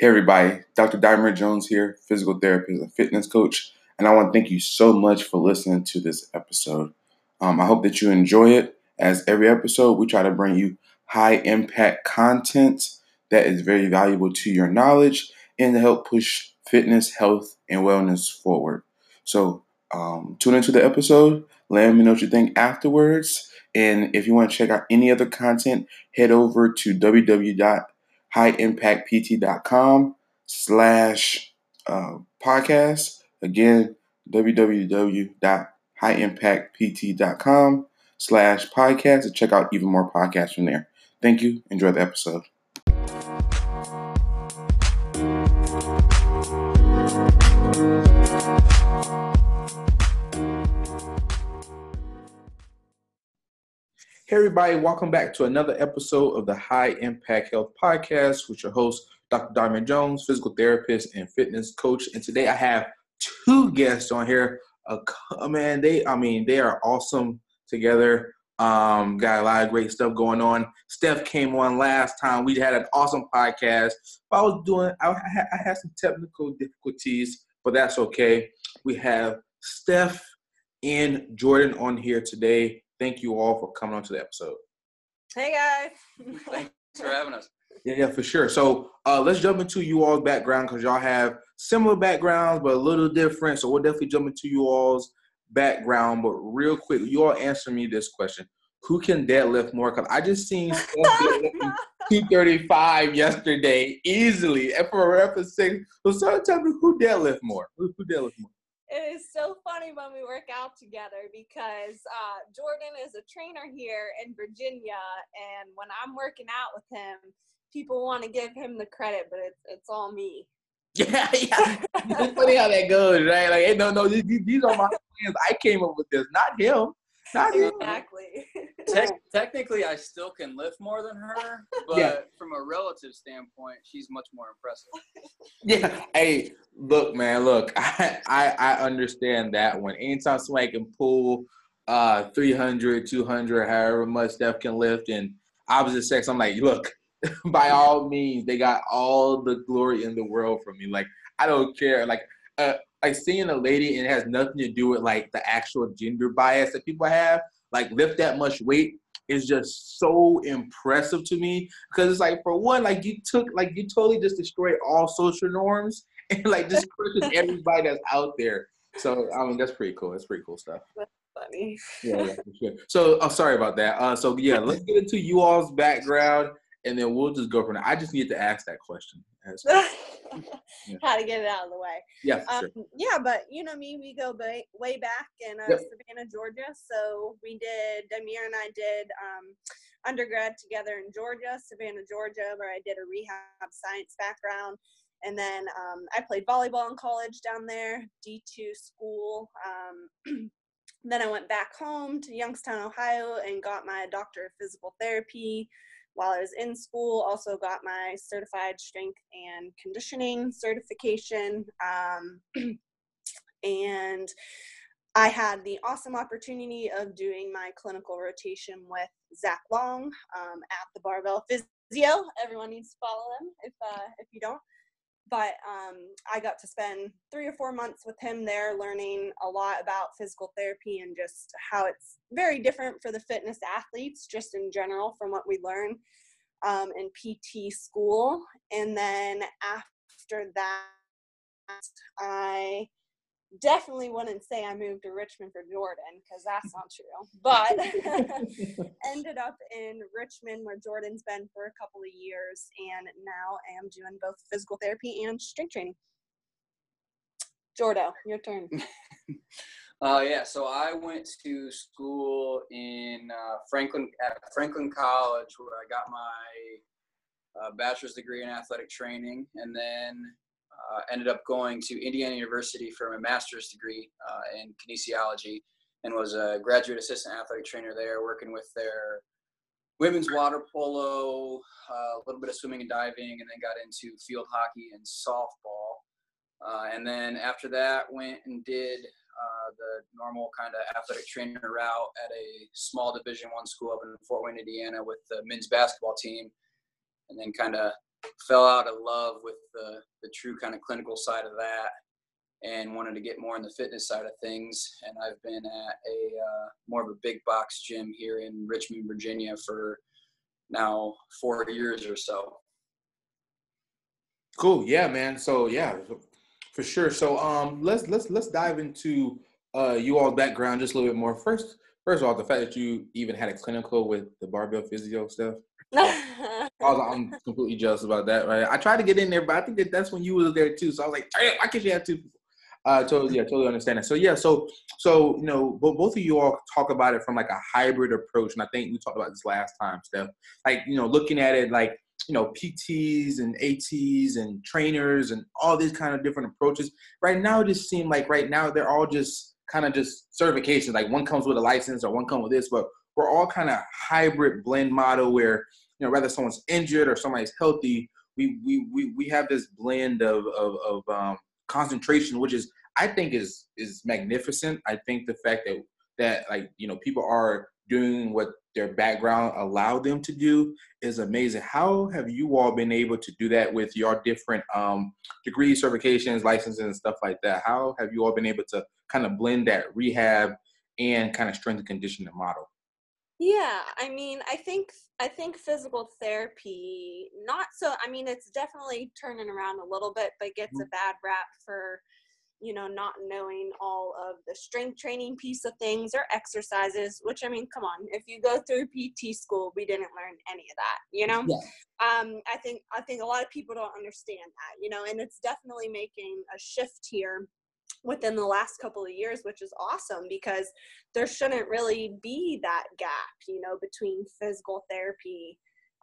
Hey everybody, Dr. Diamond Jones here, physical therapist and fitness coach, and I want to thank you so much for listening to this episode. Um, I hope that you enjoy it. As every episode, we try to bring you high impact content that is very valuable to your knowledge and to help push fitness, health, and wellness forward. So um, tune into the episode. Let me know what you think afterwards. And if you want to check out any other content, head over to www.highimpactpt.com slash uh, podcast. Again, www.highimpactpt.com slash podcast to check out even more podcasts from there. Thank you. Enjoy the episode. Hey, everybody, welcome back to another episode of the High Impact Health Podcast with your host, Dr. Diamond Jones, physical therapist and fitness coach. And today I have two guests on here. Uh, man, they, I mean, they are awesome together. Um, got a lot of great stuff going on. Steph came on last time. We had an awesome podcast. I was doing, I, I had some technical difficulties, but that's okay. We have Steph and Jordan on here today thank you all for coming on to the episode. Hey guys. Thanks for having us. Yeah, yeah, for sure. So uh, let's jump into you all's background because y'all have similar backgrounds but a little different. So we'll definitely jump into you all's background. But real quick, you all answer me this question: Who can deadlift more? Because I just seen 235 yesterday easily, and for a reference six. So start tell me who deadlift more. Who, who deadlift more? It is so funny when we work out together because uh, Jordan is a trainer here in Virginia, and when I'm working out with him, people want to give him the credit, but it's it's all me. Yeah, yeah. it's funny how that goes, right? Like, hey, no, no, these, these are my plans. I came up with this, not him. Not. Exactly. Te- technically, I still can lift more than her, but yeah. from a relative standpoint, she's much more impressive. Yeah. Hey, look, man, look, I, I, I understand that one. Anytime somebody can pull uh 300, 200, however much Steph can lift, and opposite sex, I'm like, look, by all means, they got all the glory in the world from me. Like, I don't care. Like, uh, like seeing a lady and it has nothing to do with like the actual gender bias that people have like lift that much weight is just so impressive to me because it's like for one like you took like you totally just destroyed all social norms and like just crushes everybody that's out there so i mean that's pretty cool that's pretty cool stuff that's funny yeah, yeah sure. so I'm oh, sorry about that uh so yeah let's get into you all's background and then we'll just go from there. I just need to ask that question. yeah. How to get it out of the way. Yeah, um, sure. Yeah, but you know me, we go way, way back in uh, yep. Savannah, Georgia. So we did, Demir and I did um, undergrad together in Georgia, Savannah, Georgia, where I did a rehab science background. And then um, I played volleyball in college down there, D2 school. Um, then I went back home to Youngstown, Ohio, and got my doctor of physical therapy while I was in school, also got my certified strength and conditioning certification. Um, and I had the awesome opportunity of doing my clinical rotation with Zach Long um, at the Barbell Physio. Everyone needs to follow him if uh, if you don't but um, I got to spend three or four months with him there, learning a lot about physical therapy and just how it's very different for the fitness athletes, just in general, from what we learn um, in PT school. And then after that, I definitely wouldn't say I moved to Richmond for Jordan because that's not true. But ended up in Richmond where Jordan's been for a couple of years, and now I am doing both physical therapy and strength training. Jordo, your turn. uh, yeah, so I went to school in uh, Franklin at Franklin College where I got my uh, bachelor's degree in athletic training, and then ended up going to Indiana University for my master's degree uh, in kinesiology and was a graduate assistant athletic trainer there, working with their women's water polo, uh, a little bit of swimming and diving, and then got into field hockey and softball. Uh, and then after that, went and did uh, the normal kind of athletic trainer route at a small Division One school up in Fort Wayne, Indiana, with the men's basketball team, and then kind of fell out of love with the the true kind of clinical side of that and wanted to get more in the fitness side of things. And I've been at a uh, more of a big box gym here in Richmond, Virginia for now four years or so. Cool. Yeah, man. So yeah, for sure. So um, let's let's let's dive into uh you all background just a little bit more. First, first of all, the fact that you even had a clinical with the barbell physio stuff. I was, I'm completely jealous about that, right? I tried to get in there, but I think that that's when you was there too. So I was like, why can't you have two people? Uh, totally, yeah, totally understand it. So yeah, so so you know, both of you all talk about it from like a hybrid approach, and I think we talked about this last time, Steph. Like you know, looking at it like you know PTs and ATs and trainers and all these kind of different approaches. Right now, it just seems like right now they're all just kind of just certifications. Like one comes with a license or one comes with this, but we're all kind of hybrid blend model where you know whether someone's injured or somebody's healthy, we we we, we have this blend of of, of um, concentration, which is I think is is magnificent. I think the fact that that like you know people are doing what their background allowed them to do is amazing. How have you all been able to do that with your different um, degrees, certifications, licenses, and stuff like that? How have you all been able to kind of blend that rehab and kind of strength and conditioning model? Yeah, I mean, I think I think physical therapy not so I mean it's definitely turning around a little bit but gets a mm-hmm. bad rap for you know not knowing all of the strength training piece of things or exercises which I mean come on if you go through PT school we didn't learn any of that you know yeah. um I think I think a lot of people don't understand that you know and it's definitely making a shift here within the last couple of years, which is awesome because there shouldn't really be that gap, you know, between physical therapy.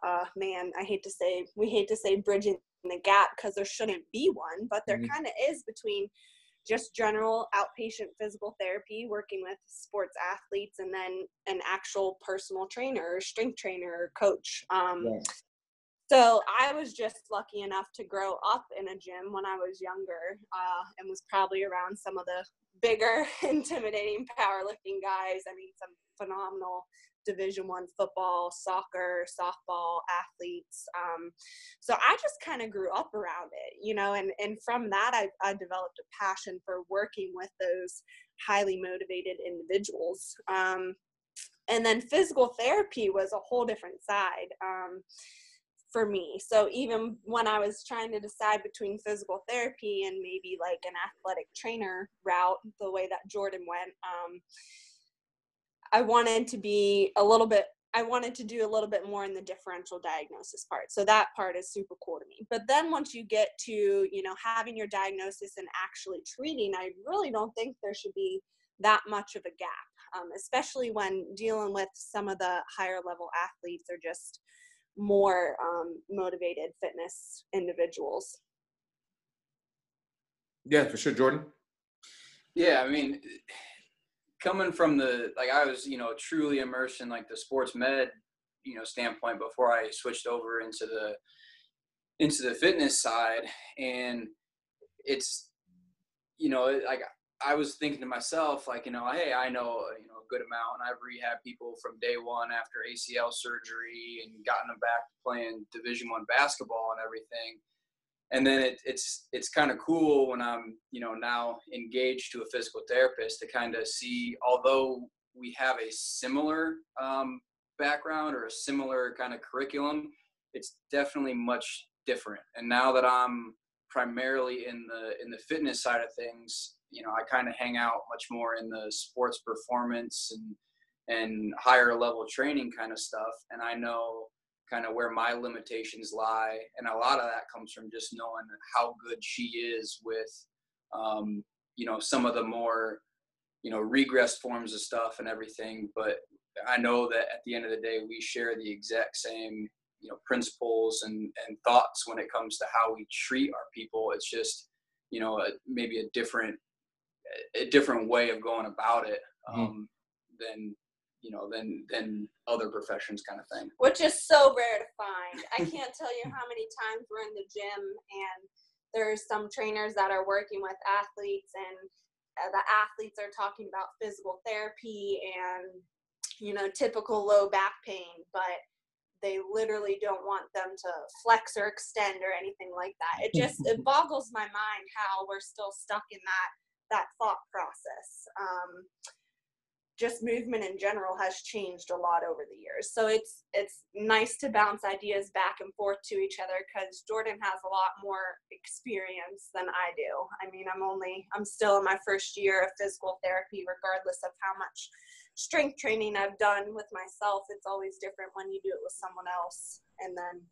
Uh, man, I hate to say, we hate to say bridging the gap because there shouldn't be one, but there mm-hmm. kind of is between just general outpatient physical therapy, working with sports athletes, and then an actual personal trainer, strength trainer, or coach. Um. So I was just lucky enough to grow up in a gym when I was younger, uh, and was probably around some of the bigger, intimidating powerlifting guys. I mean, some phenomenal Division One football, soccer, softball athletes. Um, so I just kind of grew up around it, you know, and and from that I, I developed a passion for working with those highly motivated individuals. Um, and then physical therapy was a whole different side. Um, for me. So even when I was trying to decide between physical therapy and maybe like an athletic trainer route, the way that Jordan went, um, I wanted to be a little bit. I wanted to do a little bit more in the differential diagnosis part. So that part is super cool to me. But then once you get to, you know, having your diagnosis and actually treating, I really don't think there should be that much of a gap, um, especially when dealing with some of the higher level athletes or just more um, motivated fitness individuals. Yeah, for sure, Jordan. Yeah, I mean, coming from the like, I was you know truly immersed in like the sports med you know standpoint before I switched over into the into the fitness side, and it's you know like I was thinking to myself like you know hey I know you know a good amount, and I've rehabbed people from day one after ACL surgery and gotten them back to playing Division One basketball and everything. And then it, it's it's kind of cool when I'm you know now engaged to a physical therapist to kind of see, although we have a similar um, background or a similar kind of curriculum, it's definitely much different. And now that I'm primarily in the in the fitness side of things, you know, I kind of hang out much more in the sports performance and and higher level training kind of stuff. And I know kind of where my limitations lie, and a lot of that comes from just knowing how good she is with, um, you know, some of the more, you know, regress forms of stuff and everything. But I know that at the end of the day, we share the exact same, you know, principles and and thoughts when it comes to how we treat our people. It's just, you know, a, maybe a different a different way of going about it mm-hmm. um, mm-hmm. than you know than than other professions kind of thing which is so rare to find i can't tell you how many times we're in the gym and there's some trainers that are working with athletes and uh, the athletes are talking about physical therapy and you know typical low back pain but they literally don't want them to flex or extend or anything like that. It just it boggles my mind how we're still stuck in that that thought process. Um, just movement in general has changed a lot over the years. So it's it's nice to bounce ideas back and forth to each other because Jordan has a lot more experience than I do. I mean, I'm only I'm still in my first year of physical therapy, regardless of how much strength training I've done with myself. It's always different when you do it with someone else, and then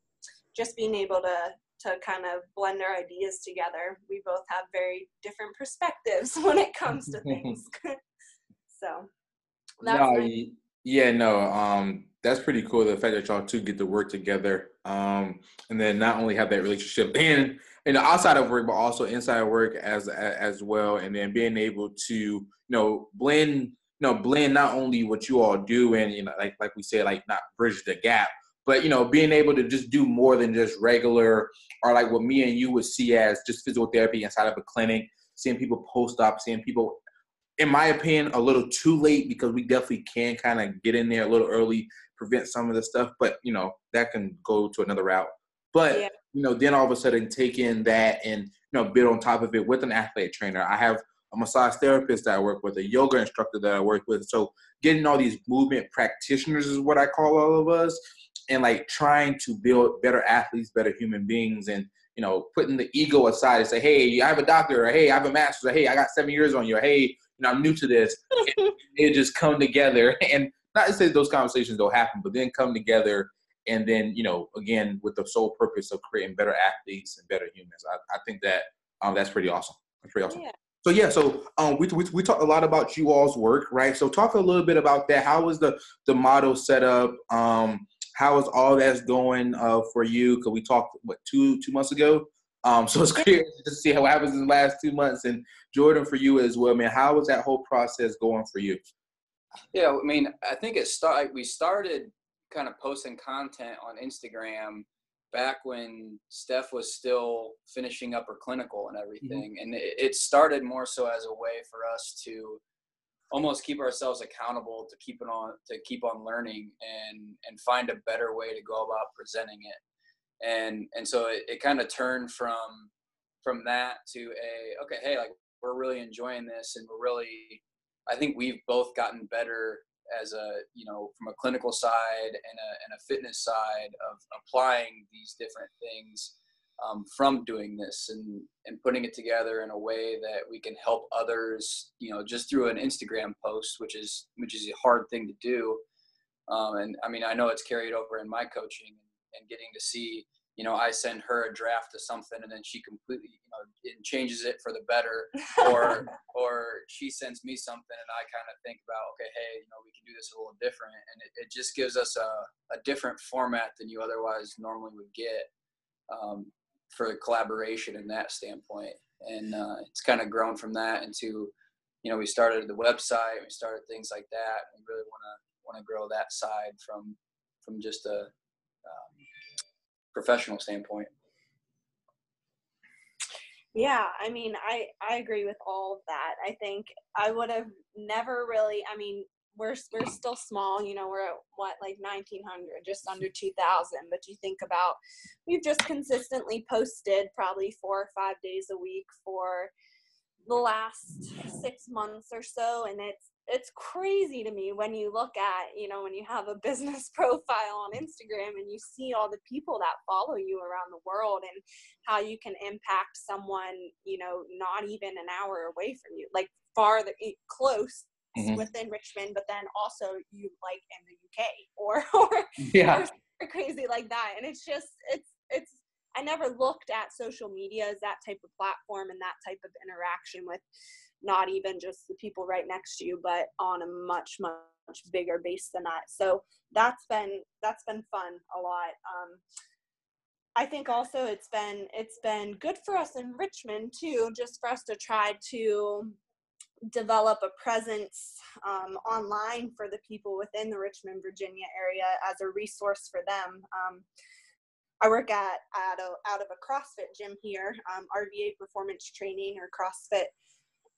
just being able to to kind of blend our ideas together. We both have very different perspectives when it comes to things. so that's no, nice. yeah, no, um, that's pretty cool. The fact that y'all two get to work together, um, and then not only have that relationship and you know outside of work, but also inside of work as as well, and then being able to you know blend you know blend not only what you all do and you know like like we said like not bridge the gap but you know being able to just do more than just regular or like what me and you would see as just physical therapy inside of a clinic seeing people post up seeing people in my opinion, a little too late because we definitely can kind of get in there a little early, prevent some of the stuff. But you know that can go to another route. But yeah. you know, then all of a sudden take in that and you know build on top of it with an athlete trainer. I have a massage therapist that I work with, a yoga instructor that I work with. So getting all these movement practitioners is what I call all of us, and like trying to build better athletes, better human beings, and you know, putting the ego aside and say, hey, I have a doctor, or hey, I have a master's, or hey, I got seven years on you, or hey, you know, I'm new to this. it just come together and not to say those conversations don't happen, but then come together and then, you know, again, with the sole purpose of creating better athletes and better humans. I, I think that um, that's pretty awesome. That's pretty awesome. Yeah. So yeah, so um, we, we we talked a lot about you all's work, right? So talk a little bit about that. How was the the model set up? Um, how is all that's going uh, for you? Because we talked what two two months ago. Um, so it's curious to see how happens in the last two months. And Jordan, for you as well, man, how was that whole process going for you? Yeah, I mean, I think it started. We started kind of posting content on Instagram back when Steph was still finishing up her clinical and mm-hmm. everything, mm-hmm. and it, it started more so as a way for us to almost keep ourselves accountable to keep it on to keep on learning and and find a better way to go about presenting it and and so it, it kind of turned from from that to a okay hey like we're really enjoying this and we're really i think we've both gotten better as a you know from a clinical side and a, and a fitness side of applying these different things um, from doing this and and putting it together in a way that we can help others you know just through an instagram post which is which is a hard thing to do. Um, and i mean i know it's carried over in my coaching and getting to see you know i send her a draft of something and then she completely you know changes it for the better. Or or she sends me something and i kind of think about okay hey you know we can do this a little different. And it, it just gives us a, a different format than you otherwise normally would get um, for collaboration in that standpoint. And uh, it's kind of grown from that into you know we started the website we started things like that. We really want to want to grow that side from from just a professional standpoint. Yeah, I mean, I I agree with all of that. I think I would have never really. I mean, we're we're still small. You know, we're at what like 1900, just under 2000. But you think about, we've just consistently posted probably four or five days a week for the last six months or so, and it's it's crazy to me when you look at you know when you have a business profile on instagram and you see all the people that follow you around the world and how you can impact someone you know not even an hour away from you like farther close mm-hmm. within richmond but then also you like in the uk or or, yeah. or crazy like that and it's just it's it's i never looked at social media as that type of platform and that type of interaction with not even just the people right next to you but on a much much bigger base than that. So that's been that's been fun a lot. Um, i think also it's been it's been good for us in richmond too just for us to try to develop a presence um, online for the people within the richmond virginia area as a resource for them. Um, I work at out of, out of a CrossFit gym here, um, RVA Performance Training or CrossFit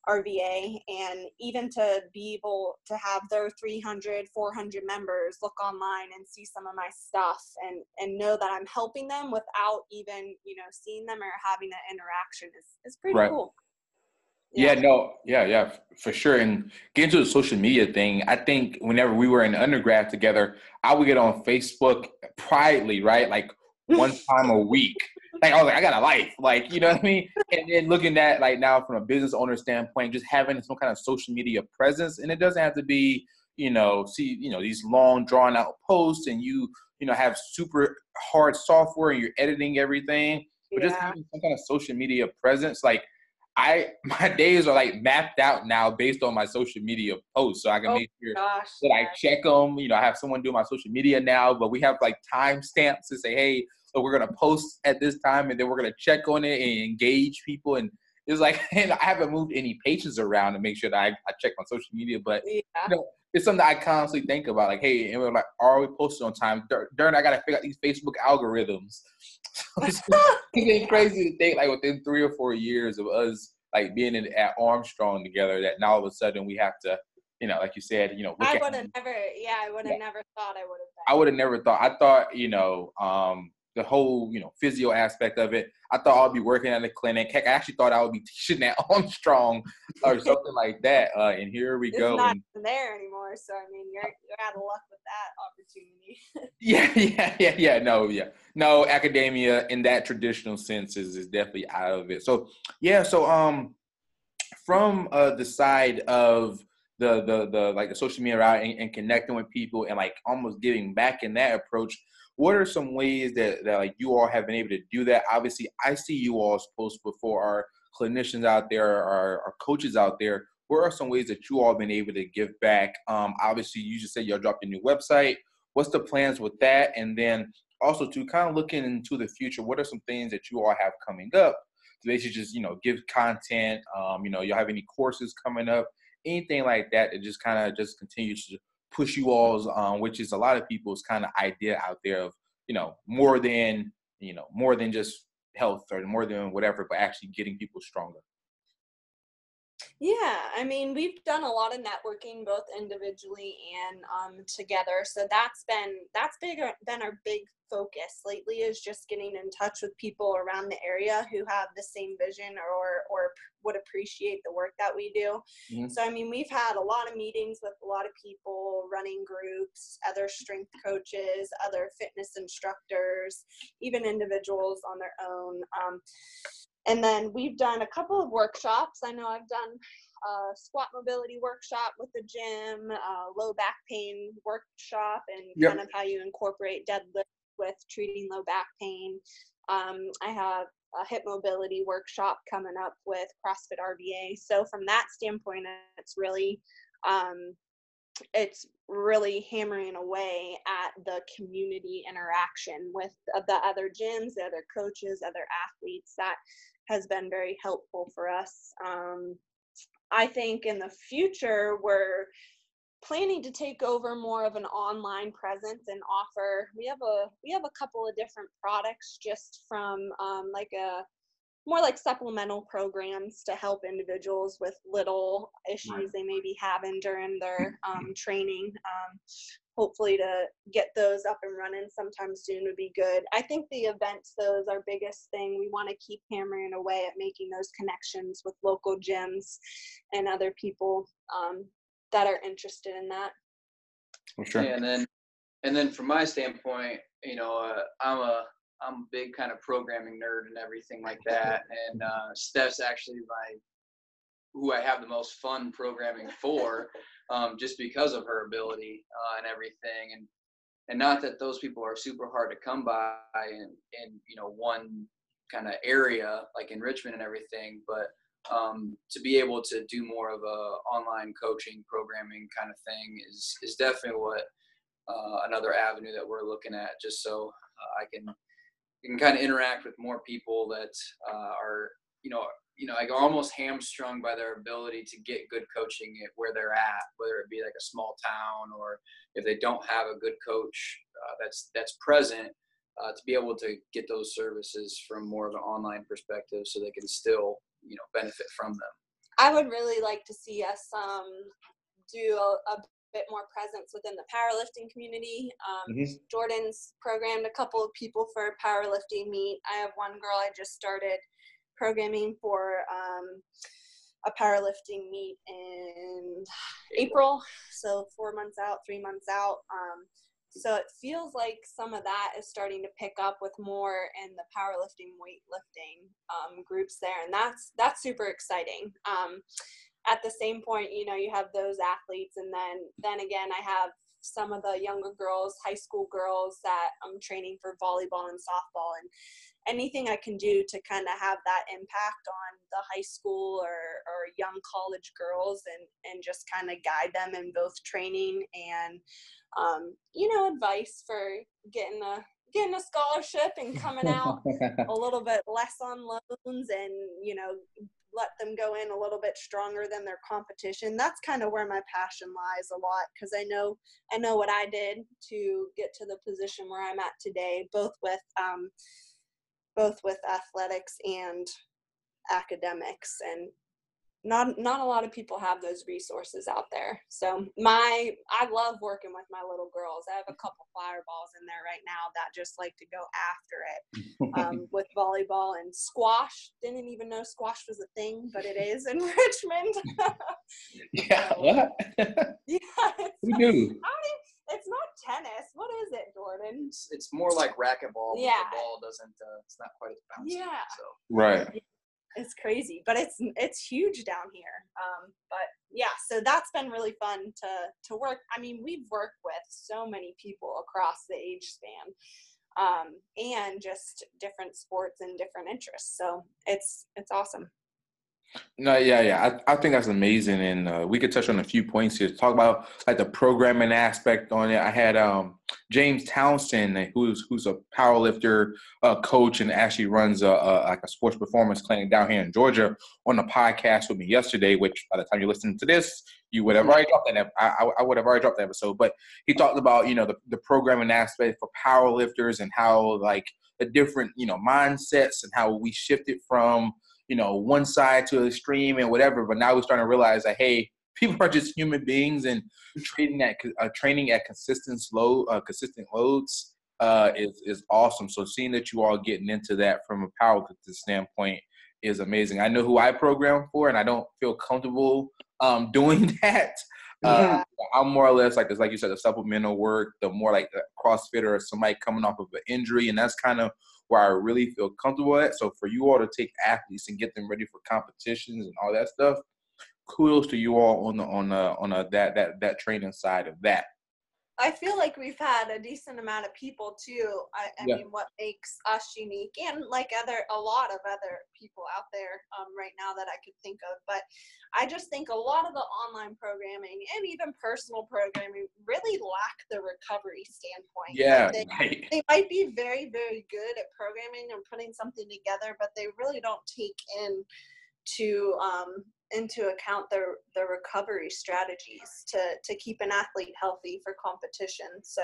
RVA and even to be able to have their 300, 400 members look online and see some of my stuff and, and know that I'm helping them without even, you know, seeing them or having an interaction is, is pretty right. cool. Yeah. yeah. no, yeah, yeah, for sure. And getting to the social media thing, I think whenever we were in undergrad together, I would get on Facebook privately, right? Like one time a week like I was like, I got a life, like you know what I mean. And then looking at like now from a business owner standpoint, just having some kind of social media presence, and it doesn't have to be you know see you know these long drawn out posts, and you you know have super hard software and you're editing everything, but yeah. just having some kind of social media presence, like. I my days are like mapped out now based on my social media posts, so I can oh, make sure gosh, that I check them. You know, I have someone do my social media now, but we have like time stamps to say, hey, so we're gonna post at this time, and then we're gonna check on it and engage people. And it's like and I haven't moved any pages around to make sure that I, I check my social media, but yeah. you know, it's something I constantly think about. Like, hey, and we're like, are we posting on time? Darn, I gotta figure out these Facebook algorithms. it's, it's crazy to think like within three or four years of us like being in, at Armstrong together, that now all of a sudden we have to you know, like you said, you know, I would have never, yeah, I would have yeah. never thought I would have. I would have never thought. I thought, you know, um, the whole you know physio aspect of it. I thought I'd be working at a clinic. Heck, I actually thought I would be teaching at Armstrong or something like that. Uh, and here we it's go. Not and, there anymore, so I mean, you're you're out of luck with that opportunity. yeah, yeah, yeah, yeah. No, yeah, no. Academia in that traditional sense is is definitely out of it. So yeah, so um, from uh the side of the the the like the social media route and, and connecting with people and like almost giving back in that approach what are some ways that, that like you all have been able to do that? Obviously, I see you all's posts before our clinicians out there, our, our coaches out there. What are some ways that you all been able to give back? Um, obviously, you just said y'all dropped a new website. What's the plans with that? And then also to kind of looking into the future, what are some things that you all have coming up to basically just you know give content? Um, you know, you have any courses coming up, anything like that that just kind of just continues to push you all's um, which is a lot of people's kind of idea out there of you know more than you know more than just health or more than whatever but actually getting people stronger yeah, I mean, we've done a lot of networking both individually and um, together. So that's been that's big been our big focus lately is just getting in touch with people around the area who have the same vision or or would appreciate the work that we do. Mm-hmm. So I mean, we've had a lot of meetings with a lot of people, running groups, other strength coaches, other fitness instructors, even individuals on their own. Um, and then we've done a couple of workshops. I know I've done a squat mobility workshop with the gym, a low back pain workshop, and yep. kind of how you incorporate deadlift with treating low back pain. Um, I have a hip mobility workshop coming up with CrossFit RVA. So from that standpoint, it's really um, it's really hammering away at the community interaction with the other gyms, the other coaches, other athletes. That has been very helpful for us. Um, I think in the future, we're planning to take over more of an online presence and offer we have a we have a couple of different products just from um, like a more like supplemental programs to help individuals with little issues they may be having during their um, training. Um, hopefully, to get those up and running sometime soon would be good. I think the events, though, is our biggest thing. We want to keep hammering away at making those connections with local gyms and other people um, that are interested in that. sure. Yeah, and then, and then from my standpoint, you know, uh, I'm a I'm a big kind of programming nerd and everything like that. And uh, Steph's actually my who I have the most fun programming for, um, just because of her ability uh, and everything. And and not that those people are super hard to come by in in you know one kind of area like in Richmond and everything, but um, to be able to do more of a online coaching programming kind of thing is is definitely what uh, another avenue that we're looking at just so uh, I can can kind of interact with more people that uh, are you know you know like almost hamstrung by their ability to get good coaching at where they're at whether it be like a small town or if they don't have a good coach uh, that's that's present uh, to be able to get those services from more of an online perspective so they can still you know benefit from them I would really like to see us um, do a, a bit more presence within the powerlifting community. Um, mm-hmm. Jordan's programmed a couple of people for a powerlifting meet. I have one girl I just started programming for um, a powerlifting meet in April. So four months out, three months out. Um, so it feels like some of that is starting to pick up with more in the powerlifting, weightlifting um, groups there, and that's that's super exciting. Um, at the same point, you know, you have those athletes, and then then again, I have some of the younger girls, high school girls that I'm training for volleyball and softball, and anything I can do to kind of have that impact on the high school or, or young college girls and, and just kind of guide them in both training and, um, you know, advice for getting a getting a scholarship and coming out a little bit less on loans and you know let them go in a little bit stronger than their competition. That's kind of where my passion lies a lot because i know i know what i did to get to the position where i'm at today both with um, both with athletics and academics and not not a lot of people have those resources out there so my i love working with my little girls i have a couple fireballs in there right now that just like to go after it um, with volleyball and squash didn't even know squash was a thing but it is in richmond yeah what yeah we do it's not tennis. What is it, Jordan? It's, it's more like racquetball. Yeah. The ball doesn't. Uh, it's not quite as bouncy. Yeah. So. Right. It's crazy, but it's it's huge down here. Um, but yeah, so that's been really fun to to work. I mean, we've worked with so many people across the age span, um, and just different sports and different interests. So it's it's awesome. No, yeah, yeah. I, I think that's amazing, and uh, we could touch on a few points here. Talk about like the programming aspect on it. I had um, James Townsend, who's who's a powerlifter uh, coach and actually runs a, a, like a sports performance clinic down here in Georgia, on the podcast with me yesterday. Which by the time you listen to this, you would have already dropped that. I, I would have already dropped that episode. But he talked about you know the, the programming aspect for powerlifters and how like the different you know mindsets and how we shifted from you know one side to the extreme and whatever. But now we're starting to realize that hey, people are just human beings and training at uh, training at consistent low uh, consistent loads uh, is is awesome. So seeing that you all getting into that from a power standpoint is amazing. I know who I program for, and I don't feel comfortable um, doing that. Uh, I'm more or less like this, like you said, the supplemental work, the more like the CrossFitter or somebody coming off of an injury, and that's kind of where I really feel comfortable at. So for you all to take athletes and get them ready for competitions and all that stuff, kudos to you all on the on the on that that that training side of that. I feel like we've had a decent amount of people too. I, I yeah. mean, what makes us unique, and like other a lot of other people out there um, right now that I could think of. But I just think a lot of the online programming and even personal programming really lack the recovery standpoint. Yeah, they, right. they might be very very good at programming and putting something together, but they really don't take in to um, into account their their recovery strategies to to keep an athlete healthy for competition. So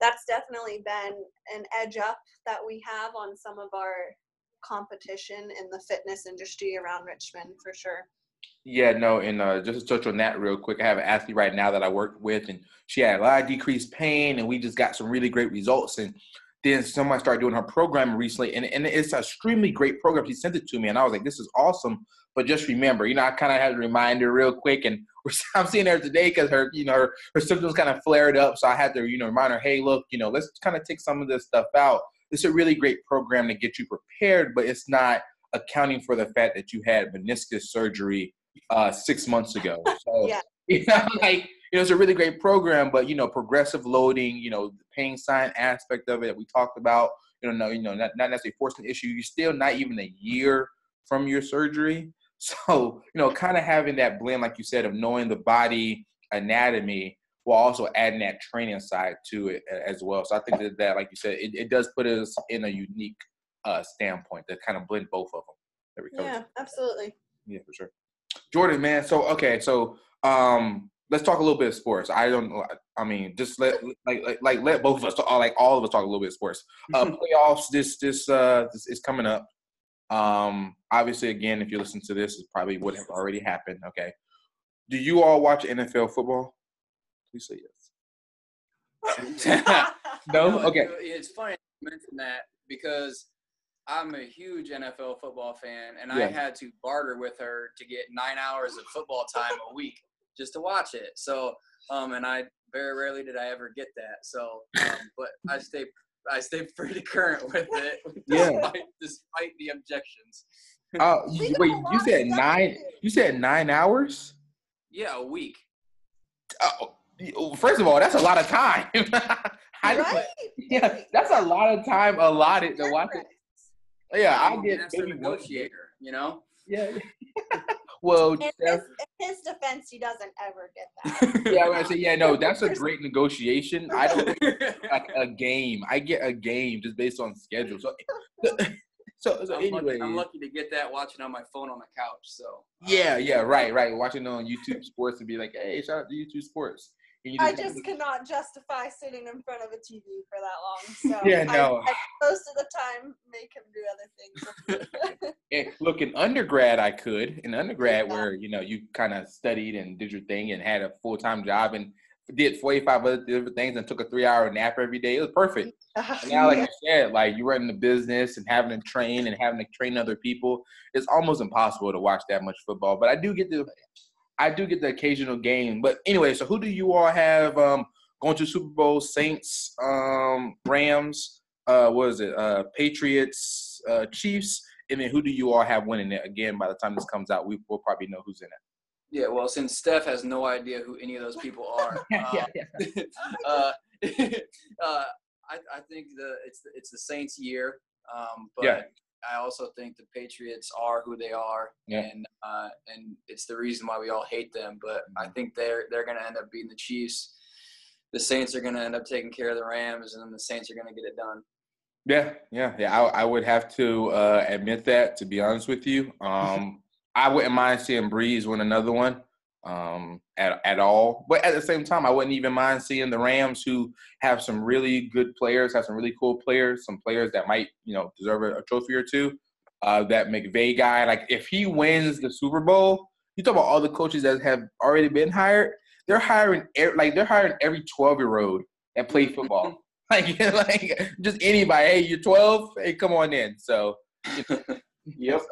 that's definitely been an edge up that we have on some of our competition in the fitness industry around Richmond for sure. Yeah, no, and uh, just to touch on that real quick, I have an athlete right now that I worked with, and she had a lot of decreased pain, and we just got some really great results. And then someone started doing her program recently, and, and it's an extremely great program. She sent it to me, and I was like, "This is awesome." But just remember, you know, I kind of had to remind her real quick, and I'm seeing her today because her, you know, her, her symptoms kind of flared up. So I had to, you know, remind her, "Hey, look, you know, let's kind of take some of this stuff out. It's a really great program to get you prepared, but it's not accounting for the fact that you had meniscus surgery uh, six months ago. So, yeah. you know, like you know, it's a really great program, but you know, progressive loading, you know, the pain sign aspect of it that we talked about, you know, no, you know, not, not necessarily forcing the issue. You're still not even a year from your surgery. So, you know, kind of having that blend, like you said, of knowing the body anatomy while also adding that training side to it as well. So I think that, that like you said, it, it does put us in a unique uh, standpoint to kind of blend both of them. There we go. Yeah, absolutely. Yeah, for sure. Jordan, man. So okay, so um, let's talk a little bit of sports. I don't. I mean, just let like, like, like let both of us talk, like all of us talk a little bit of sports. Uh, playoffs this this uh this is coming up. Um, obviously, again, if you listen to this, it probably would have already happened. Okay. Do you all watch NFL football? Please say yes. no. Okay. It's funny you mention that because I'm a huge NFL football fan, and Yeah. I had to barter with her to get nine hours of football time a week just to watch it. So, um, and I very rarely did I ever get that. So, um, but I stay I stay pretty current with it, Yeah. despite, despite the objections. Uh, you- wait, you said nine? You said nine hours? Yeah, a week. Oh, first of all, that's a lot of time. I- right? Yeah, that's a lot of time allotted to watch it. Yeah, I get an expert maybe one- negotiator, you know. Yeah. well, In his, Steph, in his defense, he doesn't ever get that. yeah, I say, yeah, no, that's a great negotiation. I don't like a game. I get a game just based on schedule. So, so, so anyway, I'm lucky to get that watching on my phone on the couch. So yeah, yeah, right, right. Watching on YouTube Sports and be like, hey, shout out to YouTube Sports. I just cannot justify sitting in front of a TV for that long. So Yeah, I- no. I, most of the time make him do other things. And look, in undergrad, I could. In undergrad, Yeah. where you know you kind of studied and did your thing and had a full time job and did forty five other different things and took a three hour nap every day. It was perfect. And now, like you said, like you running the business and having to train and having to train other people, it's almost impossible to watch that much football. But I do get the, I do get the occasional game. But anyway, so who do you all have um, going to Super Bowl? Saints, um, Rams, uh, what is it? Uh, Patriots, uh, Chiefs. And then who do you all have winning it? Again, by the time this comes out, we will probably know who's in it. yeah, well, since Steph has no idea who any of those people are, uh, yeah. uh, uh, I, I think the it's the, it's the Saints' year, um, but Yeah. I also think the Patriots are who they are, Yeah. and uh, and it's the reason why we all hate them. But I Mm-hmm. think they're they're going to end up beating the Chiefs. The Saints are going to end up taking care of the Rams, and then the Saints are going to get it done. Yeah, yeah, yeah. I, I would have to uh, admit that, to be honest with you. Um, I wouldn't mind seeing Brees win another one um, at, at all. But at the same time, I wouldn't even mind seeing the Rams, who have some really good players, have some really cool players, some players that might, you know, deserve a, a trophy or two. Uh, that McVay guy, like if he wins the Super Bowl, you talk about all the coaches that have already been hired. They're hiring, like they're hiring every twelve year old that play football. like, like just anybody. Hey, you're 12. Hey, come on in. So, Yep.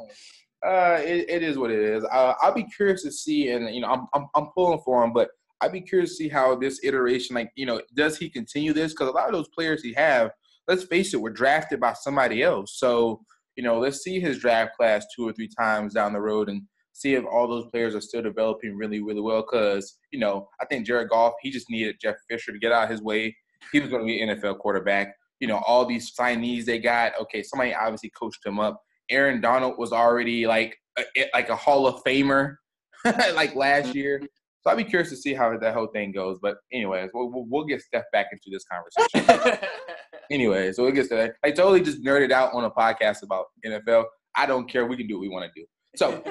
Uh, it, it is what it is. Uh, I'll be curious to see, and you know, I'm I'm, I'm pulling for him, but I'd be curious to see how this iteration, like, you know, does he continue this? Because a lot of those players he have, let's face it, were drafted by somebody else. So, you know, let's see his draft class two or three times down the road and see if all those players are still developing really, really well. Because, you know, I think Jared Goff, he just needed Jeff Fisher to get out of his way. He was going to be an NFL quarterback. You know, all these signees they got, okay, somebody obviously coached him up. Aaron Donald was already like a, like a Hall of Famer like last year. So I'd be curious to see how that whole thing goes. But anyways, we'll, we'll, we'll get Steph back into this conversation. anyway, so it gets to that. I totally just nerded out on a podcast about NFL. I don't care. We can do what we want to do. So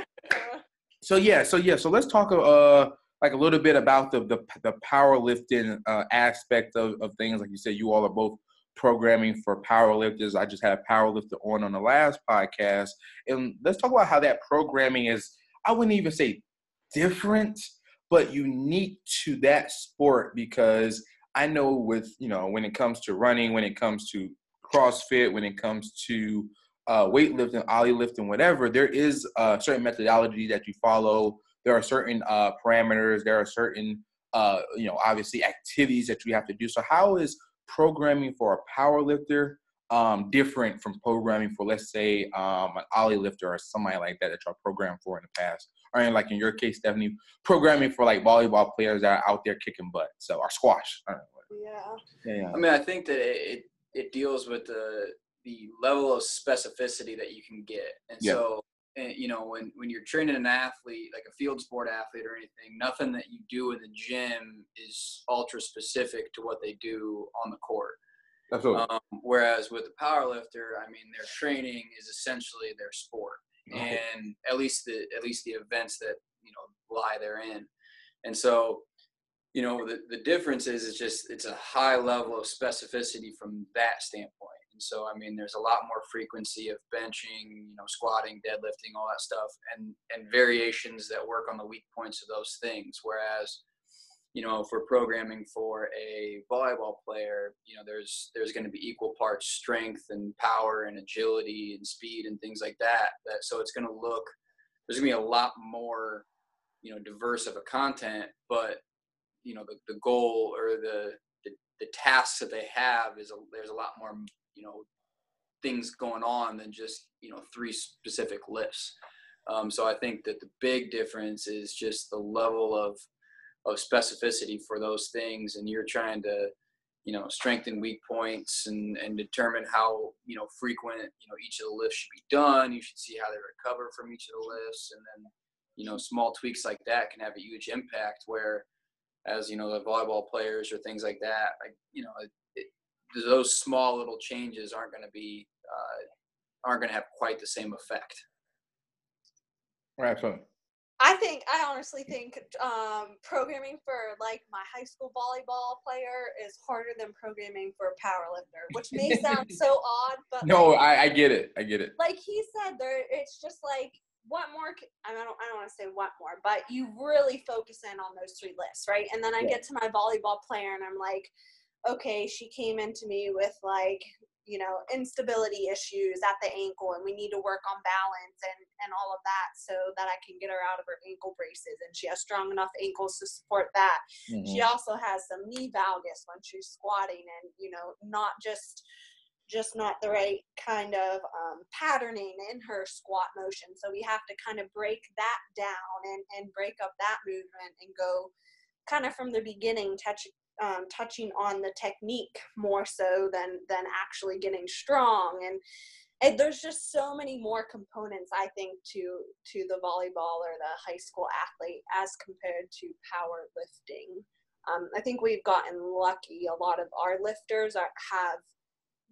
so yeah, so yeah, so let's talk uh like a little bit about the the, the powerlifting uh, aspect of, of things. Like you said, you all are both programming for powerlifters. I just had a powerlifter on on the last podcast, and let's talk about how that programming is. I wouldn't even say different, but unique to that sport because I know with you know when it comes to running, when it comes to CrossFit, when it comes to uh, weightlifting, Oly lifting, whatever, there is a certain methodology that you follow. There are certain uh, parameters. There are certain, uh, you know, obviously activities that you have to do. So, how is programming for a power lifter um, different from programming for, let's say, um, an Oly lifter or somebody like that that you're programmed for in the past? Or in, like in your case, Stephanie, programming for like volleyball players that are out there kicking butt, so or squash. I don't know. yeah. Yeah, I mean, I think that it, it, it deals with the the level of specificity that you can get, and Yeah. so and, you know when when you're training an athlete, like a field sport athlete or anything, nothing that you do in the gym is ultra specific to what they do on the court. absolutely. Um, whereas with a power lifter, I mean, their training is essentially their sport, Okay. and at least the at least the events that you know lie therein. And so, you know, the the difference is it's just it's a high level of specificity from that standpoint. So I mean, there's a lot more frequency of benching, you know, squatting, deadlifting, all that stuff, and and variations that work on the weak points of those things. Whereas, you know, if we're programming for a volleyball player, you know, there's there's going to be equal parts strength and power and agility and speed and things like that. That so it's going to look there's going to be a lot more, you know, diverse of a content, but you know, the, the goal or the the tasks that they have is a, there's a lot more you know things going on than just you know three specific lifts. Um, so I think that the big difference is just the level of of specificity for those things, and you're trying to you know strengthen weak points and and determine how you know frequent you know each of the lifts should be done. You should see how they recover from each of the lifts, and then you know small tweaks like that can have a huge impact where as you know the volleyball players or things like that like you know those small little changes aren't going to be uh, aren't going to have quite the same effect right so I think I honestly think um, programming for like my high school volleyball player is harder than programming for a power lifter, which may sound so odd, but no, like, I, I get it. I get it. Like he said, there it's just like what more I don't I don't want to say what more, but you really focus in on those three lists, right? And then I yeah. get to my volleyball player and I'm like, okay, she came into me with like, you know, instability issues at the ankle and we need to work on balance and and all of that so that I can get her out of her ankle braces and she has strong enough ankles to support that. Mm-hmm. She also has some knee valgus when she's squatting and, you know, not just just not the right kind of um, patterning in her squat motion. So we have to kind of break that down and, and break up that movement and go kind of from the beginning, touch, um, touching on the technique more so than than actually getting strong. And, and there's just so many more components I think to to the volleyball or the high school athlete as compared to powerlifting. Um, I think we've gotten lucky. A lot of our lifters are, have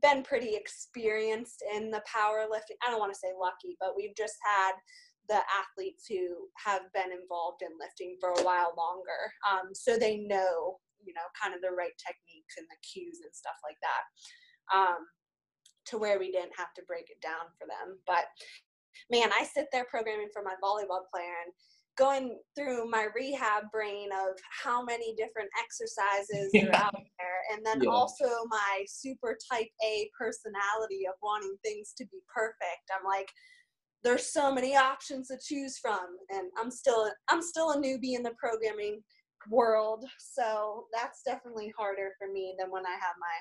been pretty experienced in the powerlifting. I don't want to say lucky, but we've just had the athletes who have been involved in lifting for a while longer. Um, so they know, you know, kind of the right techniques and the cues and stuff like that. Um, to where we didn't have to break it down for them. But man, I sit there programming for my volleyball player and going through my rehab brain of how many different exercises yeah. are out there and then yeah. also my super type a personality of wanting things to be perfect i'm like there's so many options to choose from and i'm still i'm still a newbie in the programming world so that's definitely harder for me than when i have my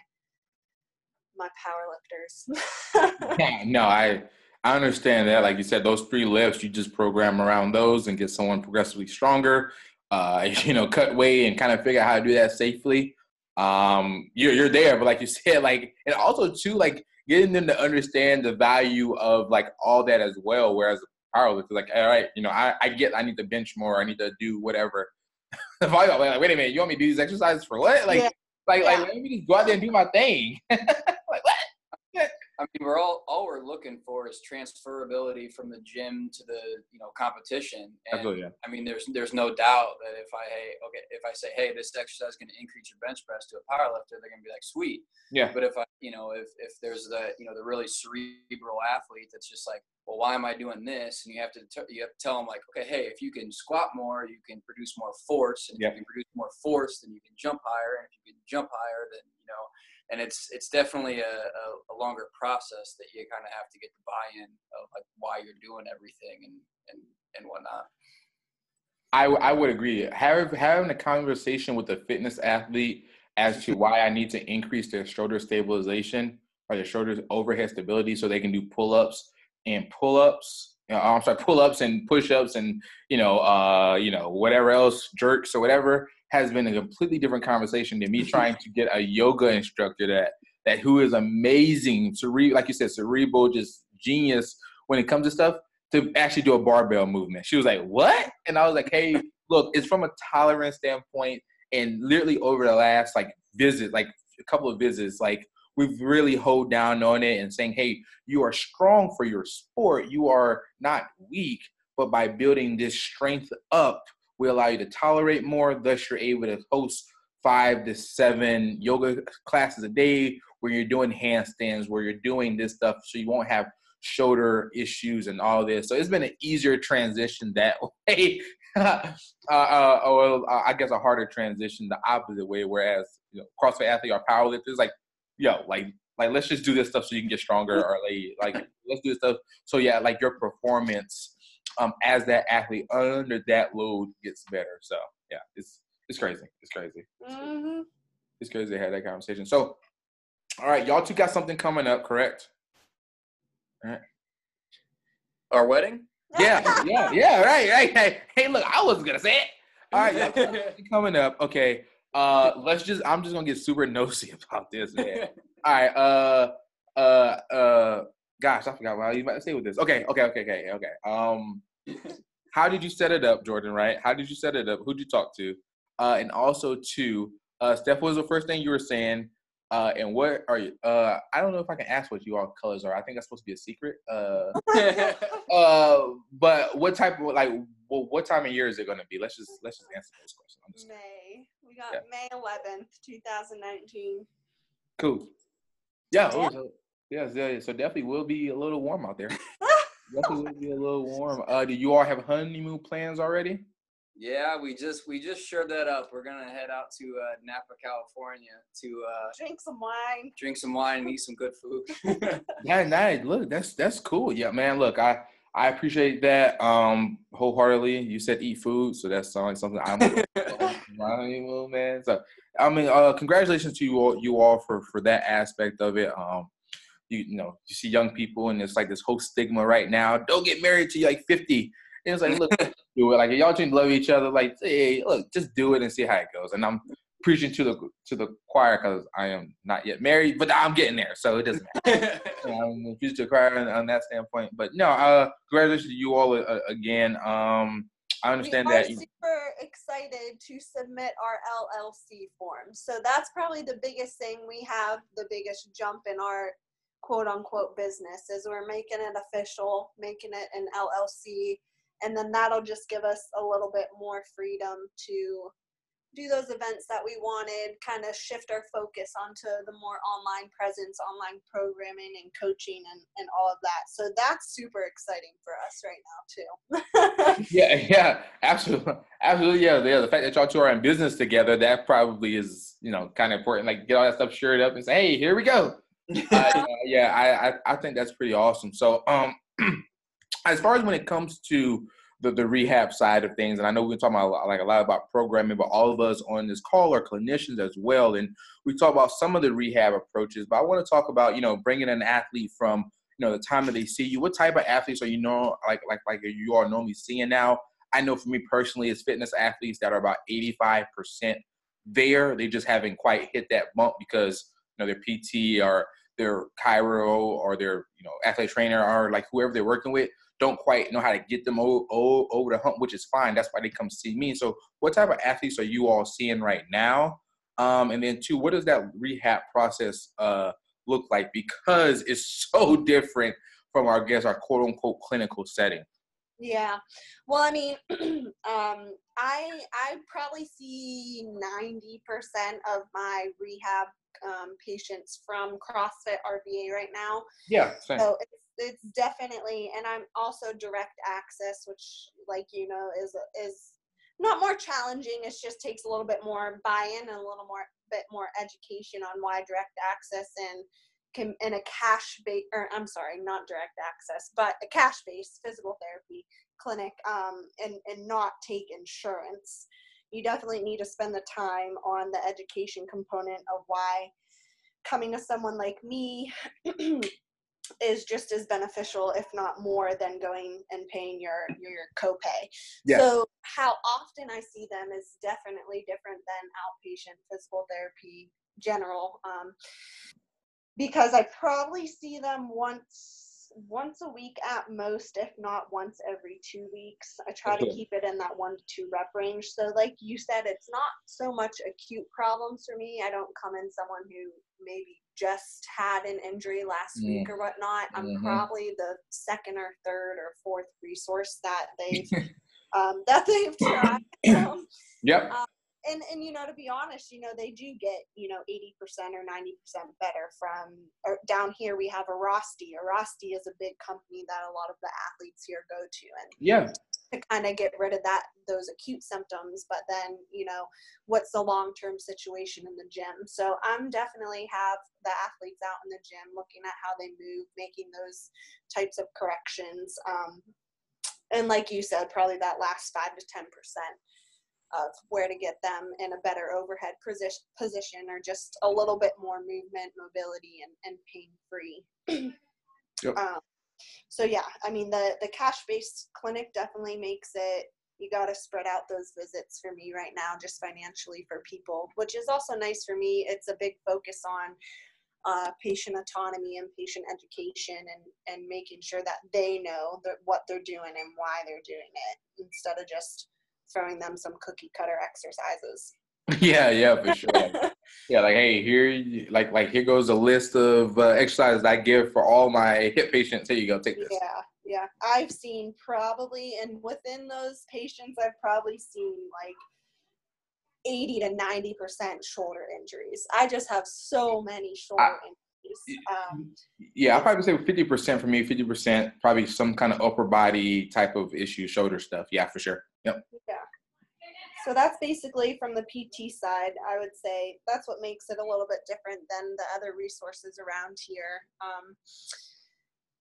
my power lifters yeah no i I understand that. Like you said, those three lifts, you just program around those and get someone progressively stronger. Uh, you know, cut weight and kind of figure out how to do that safely. Um, you're you're there, but like you said, like and also too, like getting them to understand the value of like all that as well. Whereas powerlifter, like, all right, you know, I, I get I need to bench more, I need to do whatever. Volleyball, like, wait a minute, you want me to do these exercises for what? Like, yeah. like, yeah. like, let me just go out there and do my thing. I mean, we're all all we're looking for is transferability from the gym to the you know competition. And, Absolutely. Yeah. I mean, there's there's no doubt that if I hey okay if I say hey this exercise is going to increase your bench press to a power lifter, they're going to be like sweet. Yeah. But if I you know if if there's the you know the really cerebral athlete that's just like well why am I doing this and you have to t- you have to tell them like okay hey if you can squat more you can produce more force and if you can produce more force then you can jump higher and if you can jump higher then you know and it's it's definitely a, a, a longer process that you kind of have to get the buy-in of like why you're doing everything and and and whatnot. I, I would agree. Having having a conversation with a fitness athlete as to why I need to increase their shoulder stabilization or their shoulders overhead stability so they can do pull-ups and pull-ups. You know, I'm sorry, pull-ups and push-ups and you know, uh, you know, whatever else, jerks or whatever has been a completely different conversation than me trying to get a yoga instructor that that who is amazing, cere- like you said, cerebral, just genius when it comes to stuff to actually do a barbell movement. She was like, "What?" And I was like, "Hey, look, it's from a tolerance standpoint, and literally over the last like visit, like a couple of visits, like we've really hold down on it and saying, "Hey, you are strong for your sport. You are not weak." But by building this strength up, we allow you to tolerate more. Thus, you're able to host five to seven yoga classes a day where you're doing handstands, where you're doing this stuff, so you won't have shoulder issues and all this. So it's been an easier transition that way. uh, uh, or uh, I guess a harder transition the opposite way. Whereas you know, CrossFit athlete or powerlifters, like yo, like like let's just do this stuff so you can get stronger, or like like let's do this stuff so yeah, like your performance um as that athlete under that load gets better. So yeah, it's it's crazy. It's crazy. Mm-hmm. It's crazy to have that conversation. So, all right, y'all two got something coming up, correct? All right. Our wedding? Yeah, yeah, yeah. Right, right. Hey, hey, look, I wasn't gonna say it. All right, y'all coming up. Okay. Uh, let's just. I'm just gonna get super nosy about this, man. All right. Uh, uh, uh. Gosh, I forgot what I was about to say with this. Okay, okay, okay, okay, okay. Um, how did you set it up, Jordan? Right? How did you set it up? Who'd you talk to? Uh, and also two, uh, Steph what was the first thing you were saying. Uh, and what are you? Uh, I don't know if I can ask what you all colors are. I think that's supposed to be a secret. Uh, uh, but what type of like well, what time of year is it going to be? Let's just let's just answer those questions. I'm just, May. We got Yeah. May 11th, 2019. cool. Yeah. Yeah. So, yes, yeah, yeah. So definitely will be a little warm out there. definitely will be a little warm. Uh, do you all have honeymoon plans already? yeah, we just we just shared that up. We're gonna head out to uh, Napa, California, to uh, Drink some wine. drink some wine and eat some good food. Yeah, nice. Look, that's that's cool. Yeah, man. Look, I I appreciate that um wholeheartedly. You said eat food, so that sounds like something I'm honeymoon, man. So I mean, uh, congratulations to you all, you all for for that aspect of it. Um, you you know, you see young people, and it's like this whole stigma right now. Don't get married till you're like 50. And it's like, look, do it. Like if y'all just love each other. Like, hey, look, just do it and see how it goes. And I'm preaching to the to the choir because I am not yet married, but I'm getting there, so it doesn't matter. um, preaching to the choir on, on that standpoint. But no, uh, congratulations to you all uh, again. Um, I understand that. we are that. super excited to submit our LLC form. So that's probably the biggest thing we have, the biggest jump in our quote unquote business is we're making it official, making it an LLC, and then that'll just give us a little bit more freedom to do those events that we wanted, kind of shift our focus onto the more online presence, online programming and coaching and, and all of that. So that's super exciting for us right now too. Yeah, yeah, absolutely, absolutely. Yeah, yeah. The fact that y'all two are in business together, that probably is, you know, kind of important. Like, get all that stuff shared up and say, "Hey, here we go." uh, yeah, I, I, I think that's pretty awesome. So, um, as far as when it comes to the, the rehab side of things, and I know we're talking about a lot- like a lot about programming, but all of us on this call are clinicians as well, and we talk about some of the rehab approaches. But I want to talk about, you know, bringing an athlete from, you know, the time that they see you. What type of athletes are you know like like like you are normally seeing now? I know for me personally, it's fitness athletes that are about eighty five percent there. They just haven't quite hit that bump because you know their PT or their chiro or their you know athlete trainer or like whoever they're working with don't quite know how to get them o- o- over the hump, which is fine. That's why they come see me. So, what type of athletes are you all seeing right now? Um, and then two, what does that rehab process uh, look like? Because it's so different from our I guess our quote unquote clinical setting. Yeah. Well, I mean, um, I I probably see ninety percent of my rehab um, patients from CrossFit RVA right now. Yeah, same. So it's it's definitely, and I'm also direct access, which, like you know, is is not more challenging. It just takes a little bit more buy-in and a little more bit more education on why direct access and can in a cash base or I'm sorry, not direct access, but a cash based physical therapy clinic um, and and not take insurance. You definitely need to spend the time on the education component of why coming to someone like me is just as beneficial, if not more, than going and paying your your, copay. Yes. So how often I see them is definitely different than outpatient physical therapy general. Um, because I probably see them once once a week at most, if not once every two weeks. I try to keep it in that one to two rep range. So like you said, it's not so much acute problems for me. I don't come in someone who maybe just had an injury last Mm. week or whatnot. I'm Mhm. probably the second or third or fourth resource that they've um, that they've tried. Um, Yep. And and you know to be honest you know they do get you know 80% or 90% better from or down here we have Airrosti Airrosti is a big company that a lot of the athletes here go to and yeah. to kind of get rid of that those acute symptoms but then you know what's the long term situation in the gym? So i'm definitely have the athletes out in the gym looking at how they move making those types of corrections um, and like you said probably that last five to ten percent of where to get them in a better overhead position, position or just a little bit more movement, mobility, and, and pain free. yep. um, so yeah, I mean the the cash based clinic definitely makes it. You got to spread out those visits for me right now, just financially for people, which is also nice for me. It's a big focus on uh, patient autonomy and patient education and, and making sure that they know that what they're doing and why they're doing it instead of just throwing them some cookie cutter exercises. yeah, yeah, for sure. yeah, like hey, here, like like here goes a list of uh, exercises I give for all my hip patients. Here you go, take this. Yeah, yeah. I've seen probably, and within those patients, I've probably seen like 80 to 90 percent shoulder injuries. I just have so many shoulder I, injuries. Um, yeah, I probably say 50 percent for me. 50 percent probably some kind of upper body type of issue, shoulder stuff. Yeah, for sure. Yep. Yeah. So that's basically from the PT side. I would say that's what makes it a little bit different than the other resources around here. Um,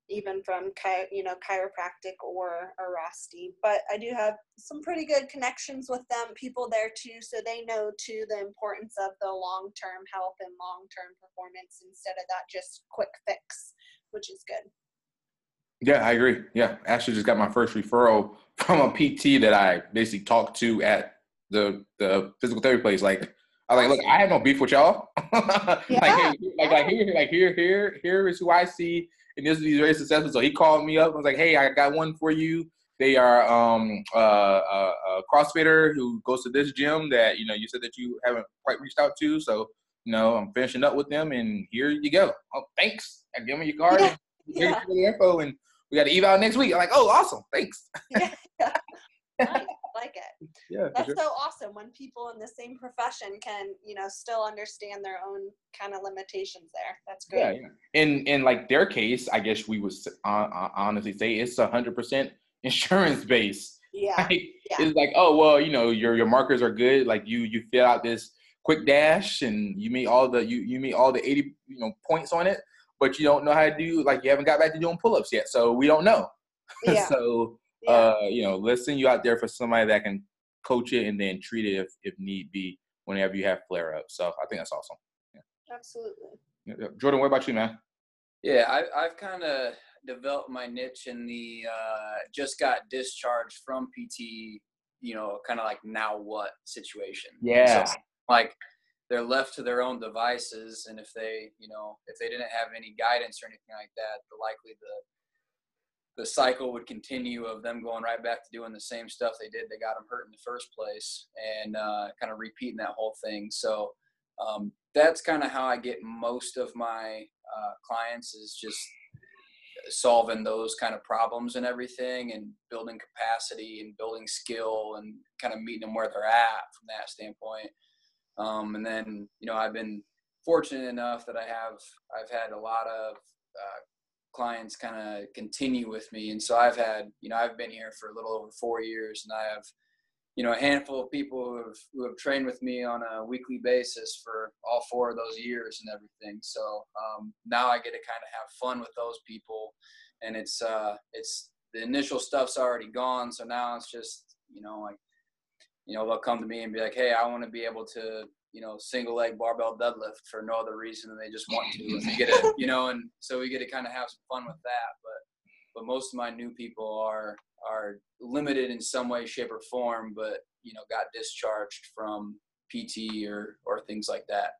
even from you know chiropractic or Airrosti. But I do have some pretty good connections with them, people there too, so they know too the importance of the long term health and long term performance instead of that just quick fix, which is good. Yeah, I agree. Yeah, actually, just got my first referral from a PT that I basically talked to at the the physical therapy place. Like, I like, look, I have no beef with y'all. yeah, like, hey, like, like here, like here, here, here is who I see, and this is very successful. So he called me up. and was like, hey, I got one for you. They are um uh, a, a CrossFitter who goes to this gym that you know you said that you haven't quite reached out to. So you know I'm finishing up with them, and here you go. Oh, thanks. I give me your card. Yeah. Here's yeah. the info, and we got to eval next week. I'm like, oh, awesome, thanks. yeah, nice. like it. Yeah, that's sure. so awesome when people in the same profession can, you know, still understand their own kind of limitations. There, that's great. Yeah, yeah. In in like their case, I guess we would uh, honestly say it's a hundred percent insurance based. Yeah. Like, yeah. It's like, oh well, you know, your your markers are good. Like you you fill out this QuickDASH and you meet all the you you meet all the eighty you know points on it but you don't know how to do like you haven't got back to doing pull-ups yet so we don't know yeah. so yeah. uh you know let's send you out there for somebody that can coach it and then treat it if, if need be whenever you have flare-ups so i think that's awesome yeah. absolutely yeah. jordan what about you man yeah I, i've kind of developed my niche in the uh just got discharged from pt you know kind of like now what situation yeah so, like they're left to their own devices and if they you know if they didn't have any guidance or anything like that the likely the the cycle would continue of them going right back to doing the same stuff they did they got them hurt in the first place and uh, kind of repeating that whole thing. So um, that's kind of how i get most of my uh, clients is just solving those kind of problems and everything and building capacity and building skill and kind of meeting them where they're at from that standpoint. Um, and then, you know, I've been fortunate enough that I have, I've had a lot of uh, clients kind of continue with me. And so I've had, you know, I've been here for a little over four years and I have, you know, a handful of people who have, who have trained with me on a weekly basis for all four of those years and everything. So um, now I get to kind of have fun with those people and it's, uh, it's, the initial stuff's already gone. So now it's just, you know, like you know, they'll come to me and be like, "Hey, I want to be able to, you know, single leg barbell deadlift for no other reason than they just want to." And we get to, you know, and so we get to kind of have some fun with that. But but most of my new people are are limited in some way, shape, or form, but you know, got discharged from PT or or things like that.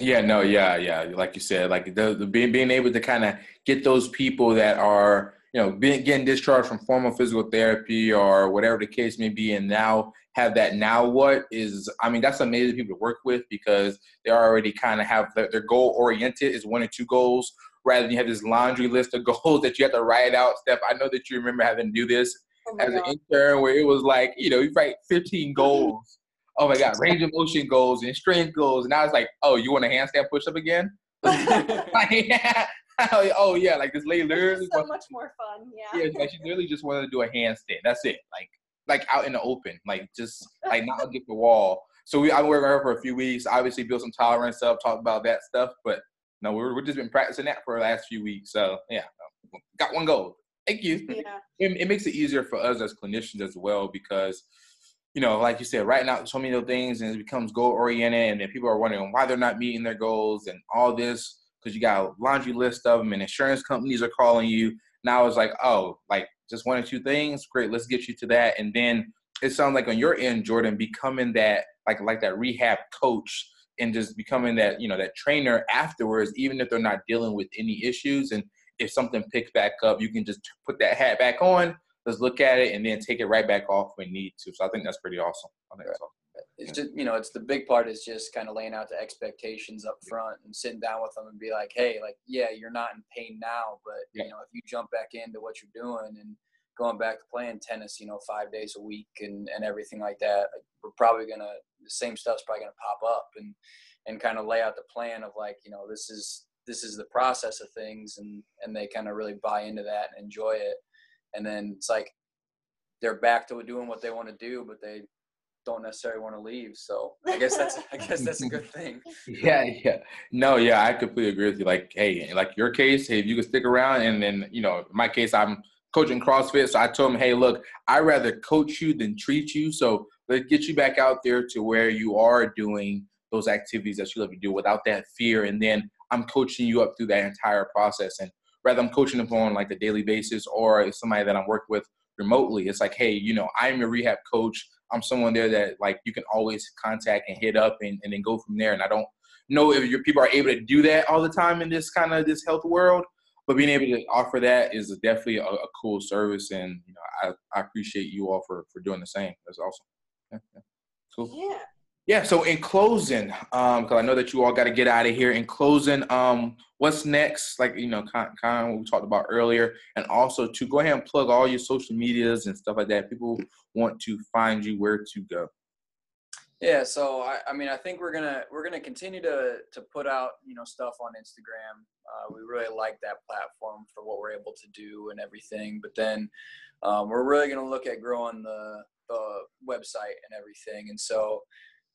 Yeah, no, yeah, yeah. Like you said, like the, the being being able to kind of get those people that are you know, being, getting discharged from formal physical therapy or whatever the case may be, and now have that now what is, I mean, that's amazing people to work with because they already kind of have their, their goal oriented is one or two goals rather than you have this laundry list of goals that you have to write out. Steph, I know that you remember having to do this Oh as an intern where it was like, you know, you write 15 goals. Oh my God, range of motion goals and strength goals. And I was like, oh, you want a handstand push up again? Like, oh yeah, like this lady literally, so much more fun. Yeah. yeah, like she literally just wanted to do a handstand. That's it. Like, like out in the open, like just like not against the wall. So we, I worked with her for a few weeks. Obviously, build some tolerance up, talk about that stuff. But no, we're we're just been practicing that for the last few weeks. So yeah, got one goal. Thank you. Yeah. It, it makes it easier for us as clinicians as well because you know, like you said, writing out so many things and it becomes goal oriented, and then people are wondering why they're not meeting their goals and all this because you got a laundry list of them, and insurance companies are calling you. Now it's like, oh, like just one or two things, great, let's get you to that, and then it sounds like on your end, Jordan, becoming that like like that rehab coach and just becoming that you know that trainer afterwards, even if they're not dealing with any issues, and if something picks back up, you can just put that hat back on let's look at it and then take it right back off when need to. So I think that's pretty awesome. I think that's awesome. It's just you know it's the big part is just kind of laying out the expectations up front and sitting down with them and be like hey like yeah you're not in pain now but Yeah. you know if you jump back into what you're doing and going back to playing tennis you know five days a week and and everything like that like, we're probably gonna the same stuff's probably gonna pop up and and kind of lay out the plan of like you know this is this is the process of things and and they kind of really buy into that and enjoy it. And then it's like they're back to doing what they want to do but they don't necessarily want to leave so i guess that's i guess that's a good thing Yeah, yeah. No, yeah, I completely agree with you. Like, hey, like your case, hey, if you can stick around and then, you know, in my case, I'm coaching CrossFit. So I told him, hey, look, I'd rather coach you than treat you. So let's get you back out there to where you are doing those activities that you love to do without that fear. And then I'm coaching you up through that entire process. And rather I'm coaching them on like a daily basis or somebody that I'm working with remotely, it's like, hey, you know, I'm your rehab coach. I'm someone there that like you can always contact and hit up and, and then go from there. And I don't know if your people are able to do that all the time in this kind of this health world, but being able to offer that is definitely a, a cool service. And you know, I, I appreciate you all for, for doing the same. That's awesome. Yeah. Cool. Yeah. Yeah. So in closing, um, because I know that you all got to get out of here. In closing, um, what's next? Like you know, kind, kind of what we talked about earlier, and also to go ahead and plug all your social medias and stuff like that. People want to find you where to go. Yeah, so I, I mean, I think we're gonna we're gonna continue to to put out you know stuff on Instagram. Uh, we really like that platform for what we're able to do and everything. But then um, we're really gonna look at growing the the website and everything. And so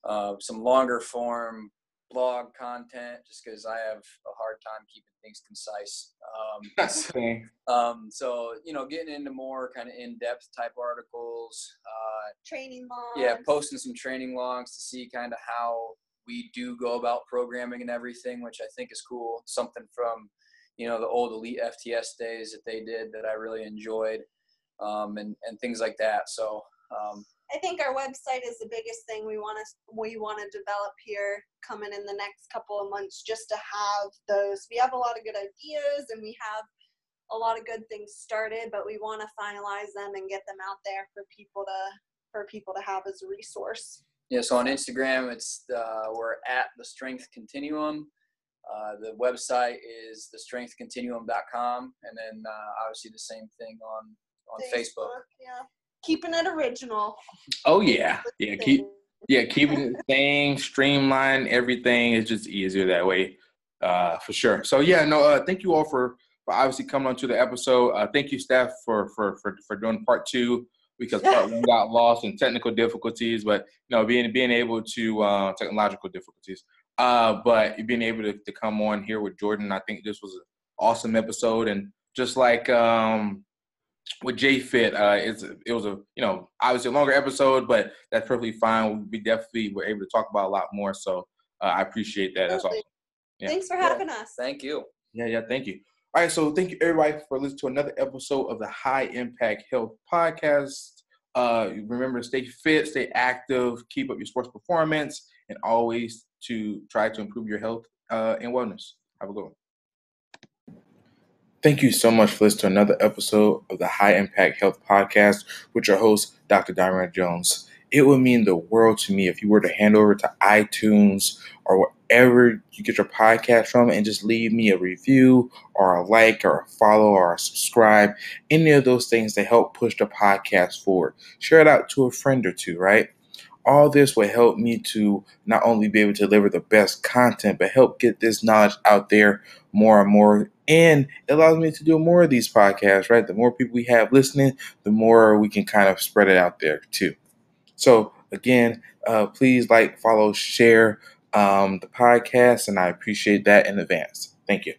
uh, some longer form blog content, just because I have a hard time keeping things concise. Um, Okay. um, so you know, getting into more kind of in depth type articles. Uh, Training logs. yeah posting some training logs to see kind of how we do go about programming and everything which i think is cool something from you know the old EliteFTS days that they did that i really enjoyed um, and and things like that so um, I think our website is the biggest thing we want to we want to develop here coming in the next couple of months just to have those. We have a lot of good ideas and we have a lot of good things started but we want to finalize them and get them out there for people to for people to have as a resource. Yeah so on instagram it's uh, we're at the strength continuum. Uh, the website is thestrengthcontinuum.com and then uh, obviously the same thing on on facebook. yeah keeping it original Oh yeah, yeah. Keep yeah, keeping it same, streamline everything is just easier that way, uh, for sure. So yeah, no, uh, thank you all for, for obviously coming on to the episode. Uh, thank you, Steph, for for for for doing part two because part one got lost in technical difficulties, but you know, being being able to uh, technological difficulties, uh, but being able to, to come on here with Jordan, I think this was an awesome episode, and just like um with J Fit, uh, it's it was a you know obviously a longer episode, but that's perfectly fine. We definitely were able to talk about a lot more, so uh, I appreciate that. That's awesome. Yeah. thanks for Yeah. having us thank you Yeah, yeah, thank you. All right, so thank you everybody for listening to another episode of the High Impact Health Podcast. Uh, remember, to stay fit, stay active, keep up your sports performance, and always to try to improve your health uh, and wellness. Have a good one. Thank you so much for listening to another episode of the High Impact Health Podcast with your host, Dr. Diamond Jones. it would mean the world to me if you were to hand over to iTunes or wherever you get your podcast from and just leave me a review or a like or a follow or a subscribe. Any of those things to help push the podcast forward. Share it out to a friend or two, right? All this will help me to not only be able to deliver the best content, but help get this knowledge out there more and more. And it allows me to do more of these podcasts, right? The more people we have listening, the more we can kind of spread it out there too. So, again, uh, please like, follow, share um, the podcast, and I appreciate that in advance. Thank you.